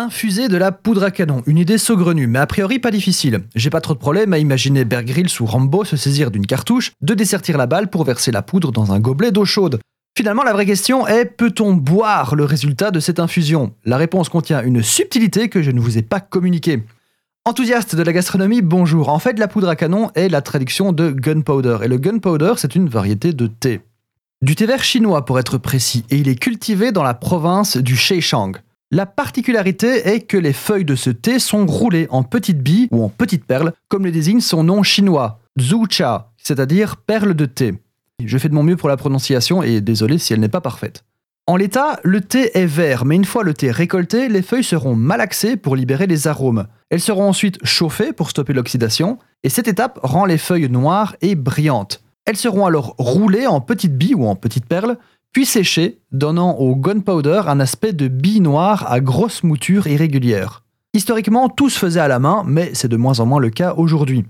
Infuser de la poudre à canon, une idée saugrenue, mais a priori pas difficile. J'ai pas trop de problème à imaginer Bear ou Rambo se saisir d'une cartouche, de dessertir la balle pour verser la poudre dans un gobelet d'eau chaude. Finalement, la vraie question est peut-on boire le résultat de cette infusion? La réponse contient une subtilité que je ne vous ai pas communiquée. Enthousiaste de la gastronomie, bonjour. En fait, la poudre à canon est la traduction de gunpowder, et le gunpowder, c'est une variété de thé. Du thé vert chinois pour être précis, et il est cultivé dans la province du Sheishang. La particularité est que les feuilles de ce thé sont roulées en petites billes ou en petites perles, comme le désigne son nom chinois, Zhucha, c'est-à-dire perle de thé. Je fais de mon mieux pour la prononciation et désolé si elle n'est pas parfaite. En l'état, le thé est vert, mais une fois le thé récolté, les feuilles seront malaxées pour libérer les arômes. Elles seront ensuite chauffées pour stopper l'oxydation, et cette étape rend les feuilles noires et brillantes. Elles seront alors roulées en petites billes ou en petites perles, puis séchées, donnant au gunpowder un aspect de billes noires à grosse mouture irrégulière. Historiquement, tout se faisait à la main, mais c'est de moins en moins le cas aujourd'hui.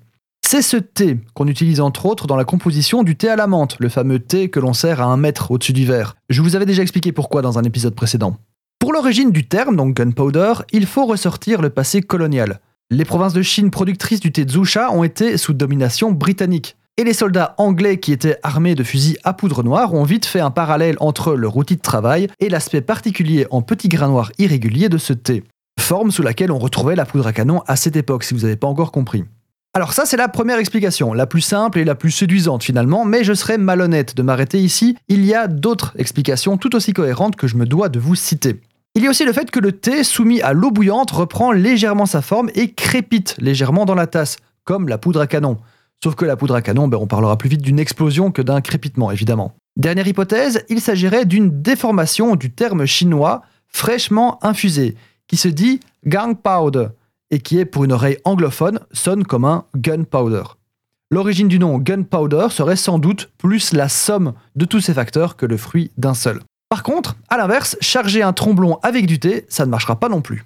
C'est ce thé qu'on utilise entre autres dans la composition du thé à la menthe, le fameux thé que l'on sert à un mètre au-dessus du verre. Je vous avais déjà expliqué pourquoi dans un épisode précédent. Pour l'origine du terme, donc gunpowder, il faut ressortir le passé colonial. Les provinces de Chine productrices du thé Zhusha ont été sous domination britannique. Et les soldats anglais qui étaient armés de fusils à poudre noire ont vite fait un parallèle entre leur outil de travail et l'aspect particulier en petits grains noirs irréguliers de ce thé. Forme sous laquelle on retrouvait la poudre à canon à cette époque, si vous n'avez pas encore compris. Alors ça c'est la première explication, la plus simple et la plus séduisante finalement, mais je serais malhonnête de m'arrêter ici, il y a d'autres explications tout aussi cohérentes que je me dois de vous citer. Il y a aussi le fait que le thé soumis à l'eau bouillante reprend légèrement sa forme et crépite légèrement dans la tasse, comme la poudre à canon. Sauf que la poudre à canon, ben, on parlera plus vite d'une explosion que d'un crépitement, évidemment. Dernière hypothèse, il s'agirait d'une déformation du terme chinois fraîchement infusé, qui se dit gunpowder, et qui est, pour une oreille anglophone, sonne comme un gunpowder. L'origine du nom gunpowder serait sans doute plus la somme de tous ces facteurs que le fruit d'un seul. Par contre, à l'inverse, charger un tromblon avec du thé, ça ne marchera pas non plus.